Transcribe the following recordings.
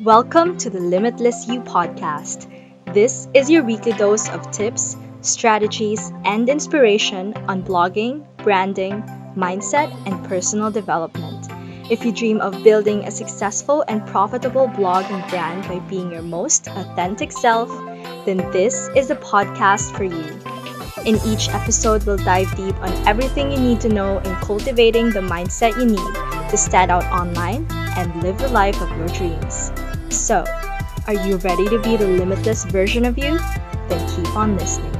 Welcome to the Limitless You podcast. This is your weekly dose of tips, strategies, and inspiration on blogging, branding, mindset, and personal development. If you dream of building a successful and profitable blog and brand by being your most authentic self, then this is the podcast for you. In each episode, we'll dive deep on everything you need to know in cultivating the mindset you need to stand out online and live the life of your dreams. So, are you ready to be the limitless version of you? Then keep on listening.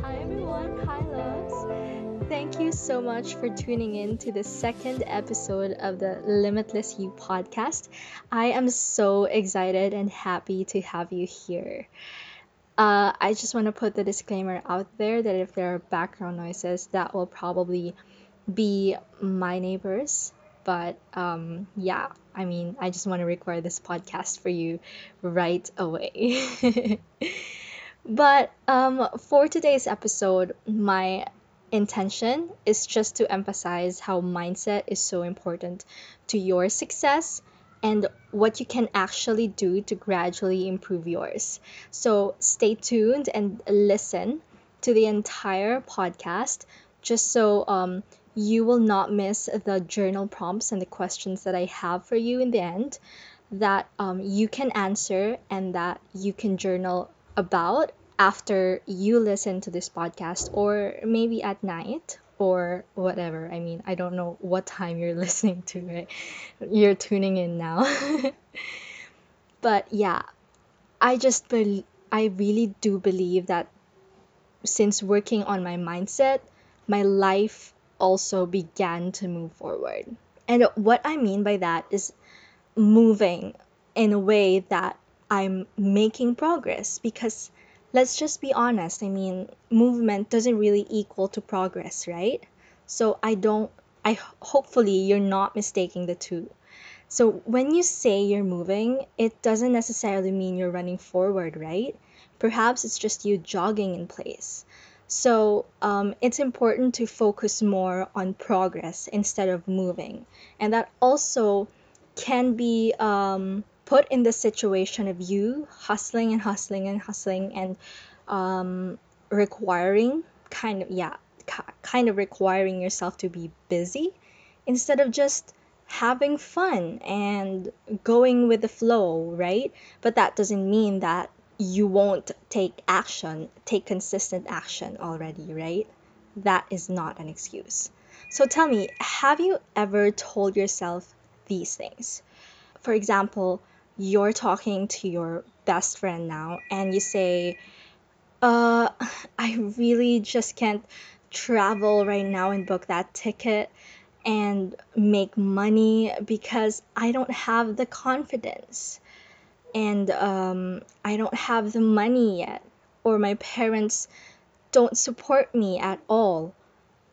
Hi everyone, hi loves. Thank you so much for tuning in to the second episode of the Limitless You podcast. I am so excited and happy to have you here. Uh, I just want to put the disclaimer out there that if there are background noises, that will probably be my neighbors. But um, yeah, I mean, I just want to record this podcast for you right away. but um, for today's episode, my intention is just to emphasize how mindset is so important to your success and what you can actually do to gradually improve yours. So stay tuned and listen to the entire podcast just so um, you will not miss the journal prompts and the questions that I have for you in the end that um, you can answer and that you can journal about after you listen to this podcast or maybe at night or whatever. I mean, I don't know what time you're listening to, right? You're tuning in now. but yeah, I just bel I really do believe that since working on my mindset, my life also began to move forward. And what I mean by that is moving in a way that I'm making progress because let's just be honest. I mean, movement doesn't really equal to progress, right? So I don't I hopefully you're not mistaking the two. So when you say you're moving, it doesn't necessarily mean you're running forward, right? Perhaps it's just you jogging in place. So um, it's important to focus more on progress instead of moving. And that also can be um, put in the situation of you hustling and hustling and hustling and um, requiring kind of yeah kind of requiring yourself to be busy instead of just having fun and going with the flow right? But that doesn't mean that you won't take action take consistent action already right? That is not an excuse. So tell me have you ever told yourself these things? For example you're talking to your best friend now and you say, uh, I really just can't travel right now and book that ticket and make money because I don't have the confidence and um, I don't have the money yet, or my parents don't support me at all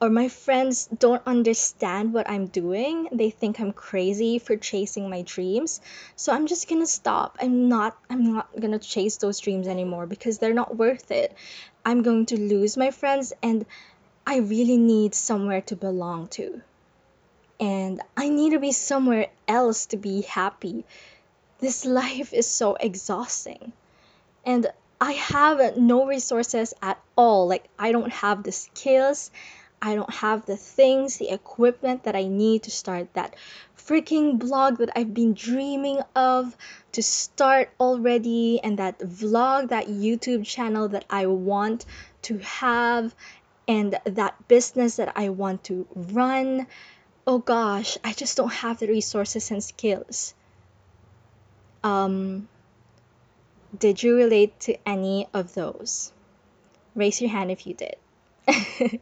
or my friends don't understand what I'm doing. They think I'm crazy for chasing my dreams. So I'm just going to stop. I'm not I'm not going to chase those dreams anymore because they're not worth it. I'm going to lose my friends and I really need somewhere to belong to. And I need to be somewhere else to be happy. This life is so exhausting. And I have no resources at all. Like I don't have the skills. I don't have the things, the equipment that I need to start that freaking blog that I've been dreaming of to start already, and that vlog, that YouTube channel that I want to have, and that business that I want to run. Oh gosh, I just don't have the resources and skills. Um, did you relate to any of those? Raise your hand if you did.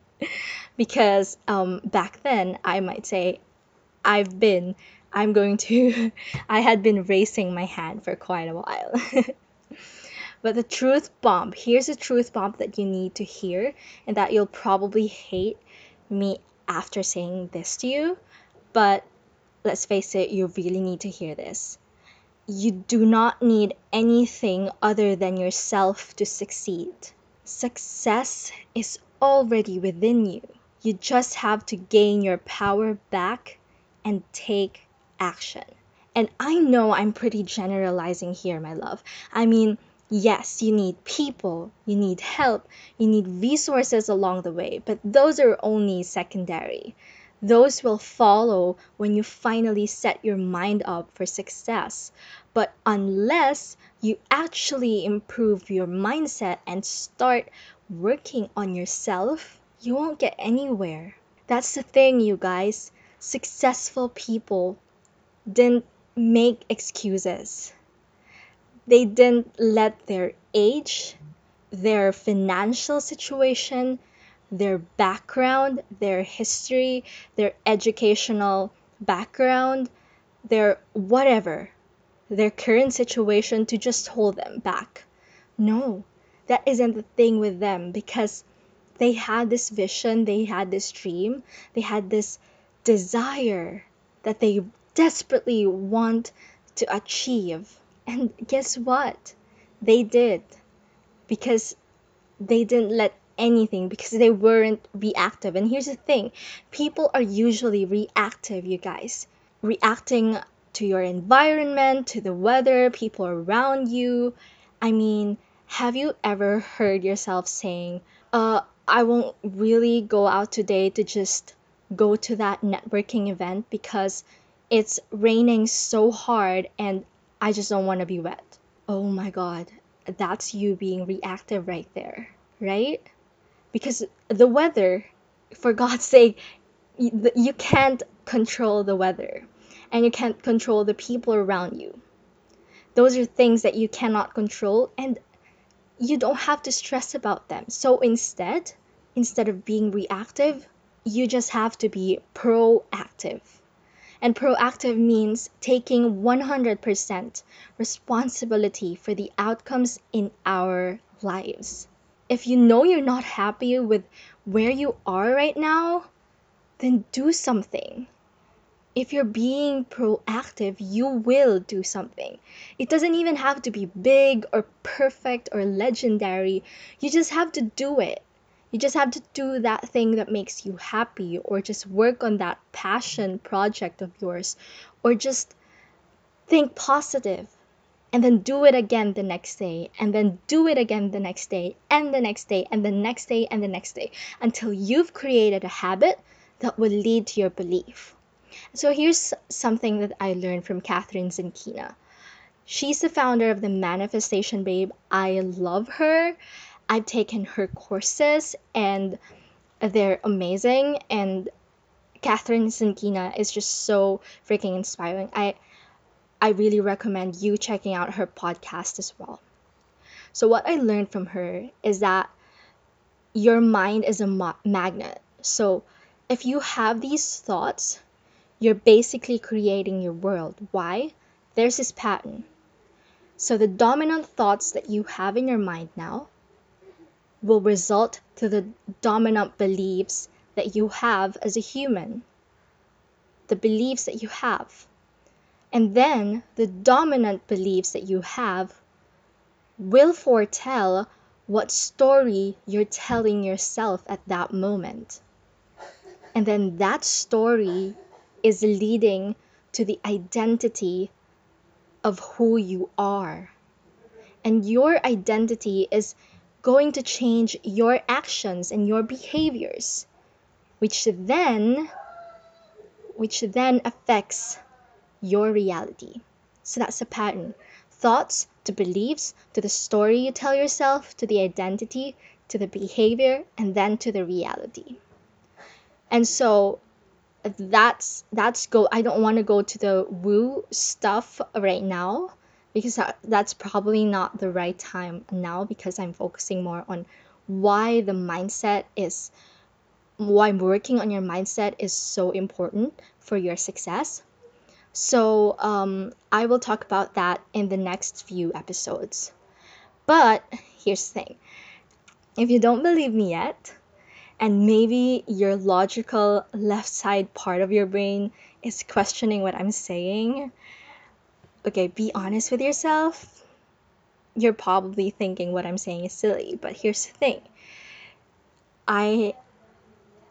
because um, back then I might say I've been I'm going to I had been raising my hand for quite a while. but the truth bomb, here's a truth bomb that you need to hear and that you'll probably hate me after saying this to you, but let's face it, you really need to hear this. You do not need anything other than yourself to succeed. Success is already within you. You just have to gain your power back and take action. And I know I'm pretty generalizing here, my love. I mean, yes, you need people, you need help, you need resources along the way, but those are only secondary. Those will follow when you finally set your mind up for success. But unless you actually improve your mindset and start working on yourself, you won't get anywhere. That's the thing, you guys. Successful people didn't make excuses. They didn't let their age, their financial situation, their background, their history, their educational background, their whatever, their current situation to just hold them back. No, that isn't the thing with them because they had this vision, they had this dream, they had this desire that they desperately want to achieve. And guess what? They did because they didn't let anything because they weren't reactive. And here's the thing people are usually reactive, you guys, reacting to your environment, to the weather, people around you. I mean, have you ever heard yourself saying, uh, I won't really go out today to just go to that networking event because it's raining so hard and I just don't want to be wet. Oh my god, that's you being reactive right there, right? Because the weather, for God's sake, you, can't control the weather and you can't control the people around you. Those are things that you cannot control and you don't have to stress about them. So instead, instead of being reactive, you just have to be proactive. And proactive means taking 100% responsibility for the outcomes in our lives. If you know you're not happy with where you are right now, then do something. If you're being proactive, you will do something. It doesn't even have to be big or perfect or legendary. You just have to do it. You just have to do that thing that makes you happy, or just work on that passion project of yours, or just think positive and then do it again the next day, and then do it again the next day, and the next day, and the next day, and the next day, until you've created a habit that will lead to your belief. So here's something that I learned from Kathrin Zenkina. She's the founder of the Manifestation Babe. I love her. I've taken her courses and they're amazing. And Kathrin Zenkina is just so freaking inspiring. I I really recommend you checking out her podcast as well. So what I learned from her is that your mind is a ma- magnet. So if you have these thoughts, you're basically creating your world. Why? There's this pattern. So the dominant thoughts that you have in your mind now will result to the dominant beliefs that you have as a human, the beliefs that you have. And then the dominant beliefs that you have will foretell what story you're telling yourself at that moment. And then that story is leading to the identity of who you are. And your identity is going to change your actions and your behaviors which then which then affects your reality. So that's a pattern. Thoughts to beliefs to the story you tell yourself to the identity to the behavior and then to the reality. And so that's that's go i don't want to go to the woo stuff right now because that, that's probably not the right time now because I'm focusing more on why the mindset is why working on your mindset is so important for your success. So um, I will talk about that in the next few episodes. But here's the thing if you don't believe me yet, and maybe your logical left side part of your brain is questioning what I'm saying, okay, be honest with yourself. You're probably thinking what I'm saying is silly, but here's the thing I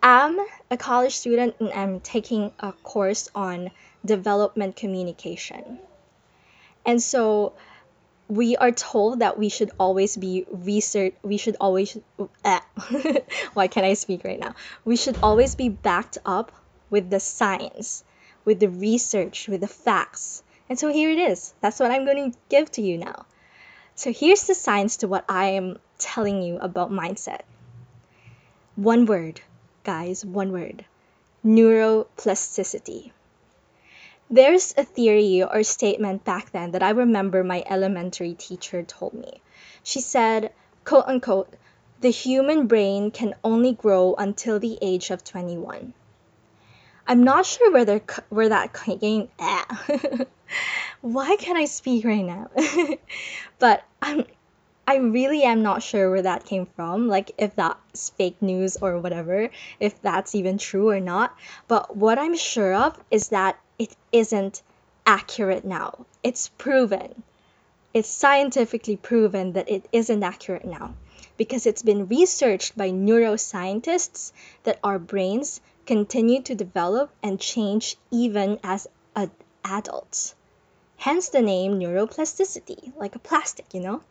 am a college student and I'm taking a course on development communication. And so we are told that we should always be research we should always ah, why can't I speak right now? We should always be backed up with the science, with the research, with the facts. And so here it is. That's what I'm going to give to you now. So here's the science to what I am telling you about mindset. One word, guys, one word. Neuroplasticity. There's a theory or statement back then that I remember my elementary teacher told me. She said, quote unquote, the human brain can only grow until the age of 21. I'm not sure where, where that came. Ah. Why can't I speak right now? but I'm I really am not sure where that came from, like if that's fake news or whatever, if that's even true or not. But what I'm sure of is that it isn't accurate now. It's proven. It's scientifically proven that it isn't accurate now because it's been researched by neuroscientists that our brains continue to develop and change even as adults. Hence the name neuroplasticity, like a plastic, you know?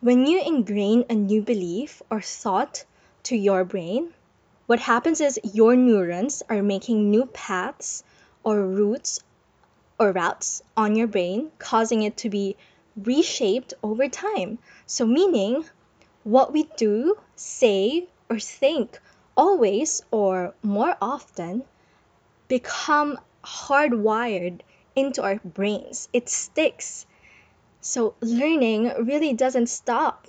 When you ingrain a new belief or thought to your brain, what happens is your neurons are making new paths or routes or routes on your brain, causing it to be reshaped over time. So, meaning what we do, say, or think always or more often become hardwired into our brains. It sticks. So, learning really doesn't stop,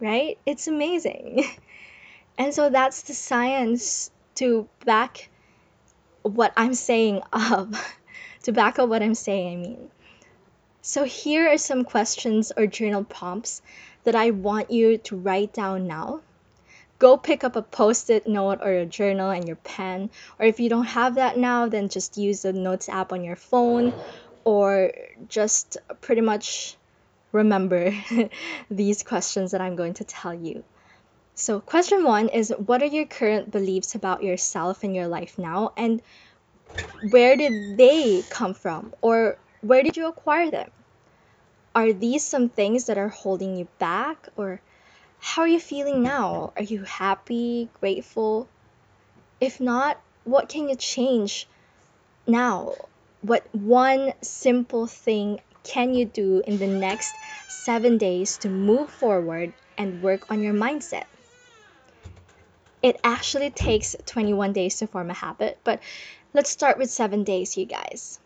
right? It's amazing. And so, that's the science to back what I'm saying up, to back up what I'm saying, I mean. So here are some questions or journal prompts that I want you to write down now. Go pick up a post it note or a journal and your pen. Or if you don't have that now, then just use the Notes app on your phone or just pretty much remember these questions that I'm going to tell you. So, question one is What are your current beliefs about yourself and your life now? And where did they come from? Or where did you acquire them? Are these some things that are holding you back? Or how are you feeling now? Are you happy, grateful? If not, what can you change now? What one simple thing can you do in the next seven days to move forward and work on your mindset? It actually takes 21 days to form a habit, but let's start with seven days, you guys.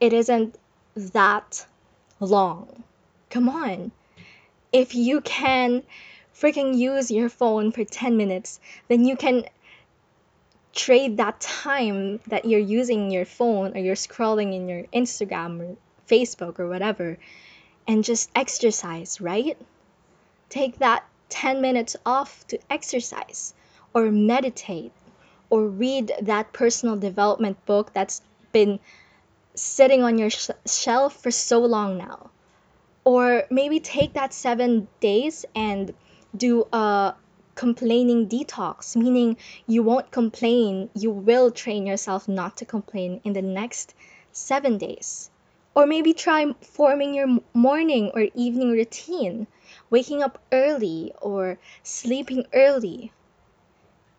It isn't that long. Come on. If you can freaking use your phone for 10 minutes, then you can trade that time that you're using your phone or you're scrolling in your Instagram or Facebook or whatever and just exercise, right? Take that 10 minutes off to exercise or meditate or read that personal development book that's been sitting on your sh- shelf for so long now. Or maybe take that seven days and do a complaining detox, meaning you won't complain, you will train yourself not to complain in the next seven days. Or maybe try forming your morning or evening routine waking up early or sleeping early.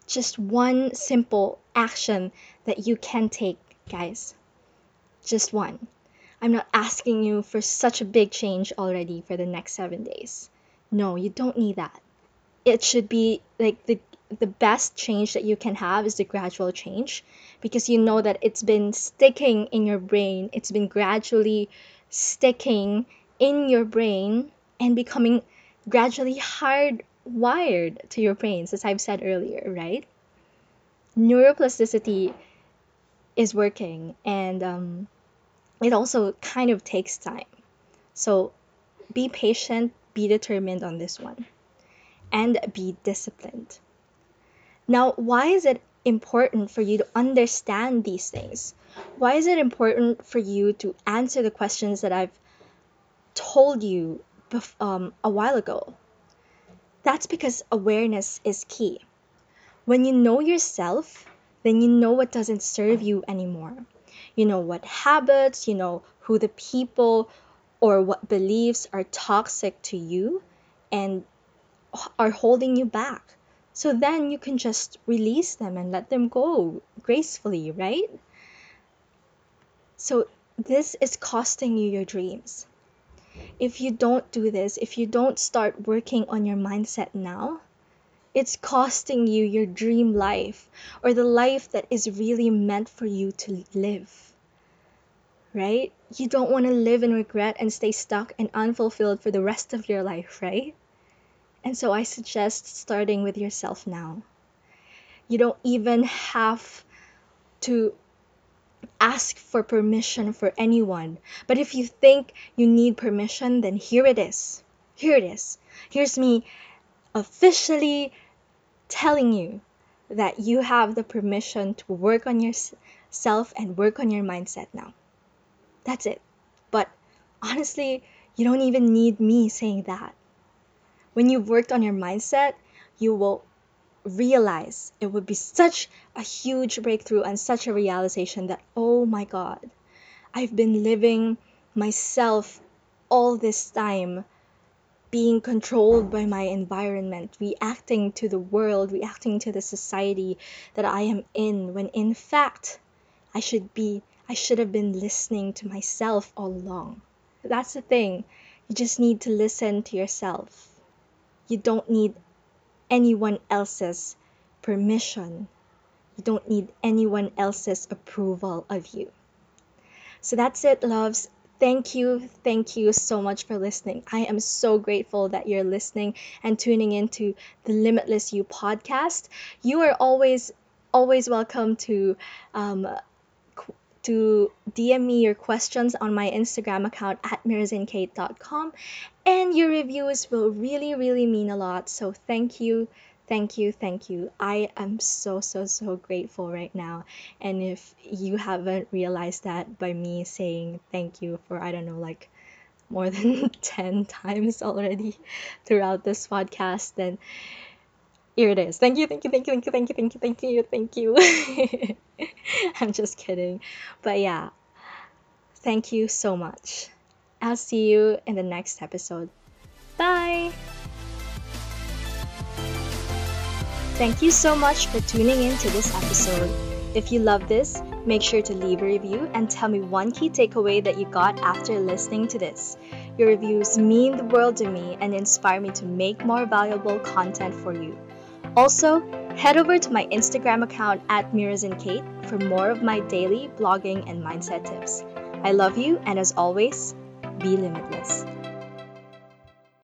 Just one simple action that you can take, guys. Just one. I'm not asking you for such a big change already for the next seven days. No, you don't need that. It should be like the the best change that you can have is the gradual change because you know that it's been sticking in your brain, it's been gradually sticking in your brain and becoming gradually hardwired to your brains, as I've said earlier, right? Neuroplasticity is working and um, it also kind of takes time. So be patient, be determined on this one, and be disciplined. Now, why is it important for you to understand these things? Why is it important for you to answer the questions that I've told you um, a while ago. That's because awareness is key. When you know yourself, then you know what doesn't serve you anymore. You know what habits, you know who the people or what beliefs are toxic to you and are holding you back. So then you can just release them and let them go gracefully, right? So this is costing you your dreams. If you don't do this, if you don't start working on your mindset now, it's costing you your dream life or the life that is really meant for you to live. Right? You don't want to live in regret and stay stuck and unfulfilled for the rest of your life, right? And so I suggest starting with yourself now. You don't even have to ask for permission for anyone. But if you think you need permission, then here it is. Here it is. Here's me officially telling you that you have the permission to work on yourself and work on your mindset now. That's it. But honestly, you don't even need me saying that. When you've worked on your mindset, you will realize it would be such a huge breakthrough and such a realization that, oh my God, I've been living myself all this time being controlled by my environment, reacting to the world, reacting to the society that I am in, when in fact, I should be, I should have been listening to myself all along. That's the thing. You just need to listen to yourself. You don't need anyone else's permission. You don't need anyone else's approval of you. So that's it, loves. Thank you, thank you so much for listening. I am so grateful that you're listening and tuning into the Limitless You podcast. You are always, always welcome to um, to DM me your questions on my Instagram account at myrrazenkate.com. And your reviews will really, really mean a lot. So thank you, thank you, thank you. I am so, so, so grateful right now. And if you haven't realized that by me saying thank you for, I don't know, like more than 10 times already throughout this podcast, then here it is. Thank you, thank you, thank you, thank you, thank you, thank you, thank you, thank you. I'm just kidding. But yeah, thank you so much. I'll see you in the next episode. Bye! Thank you so much for tuning in to this episode. If you love this, make sure to leave a review and tell me one key takeaway that you got after listening to this. Your reviews mean the world to me and inspire me to make more valuable content for you. Also, head over to my Instagram account at Myrrazenkate for more of my daily blogging and mindset tips. I love you, and as always, be limitless.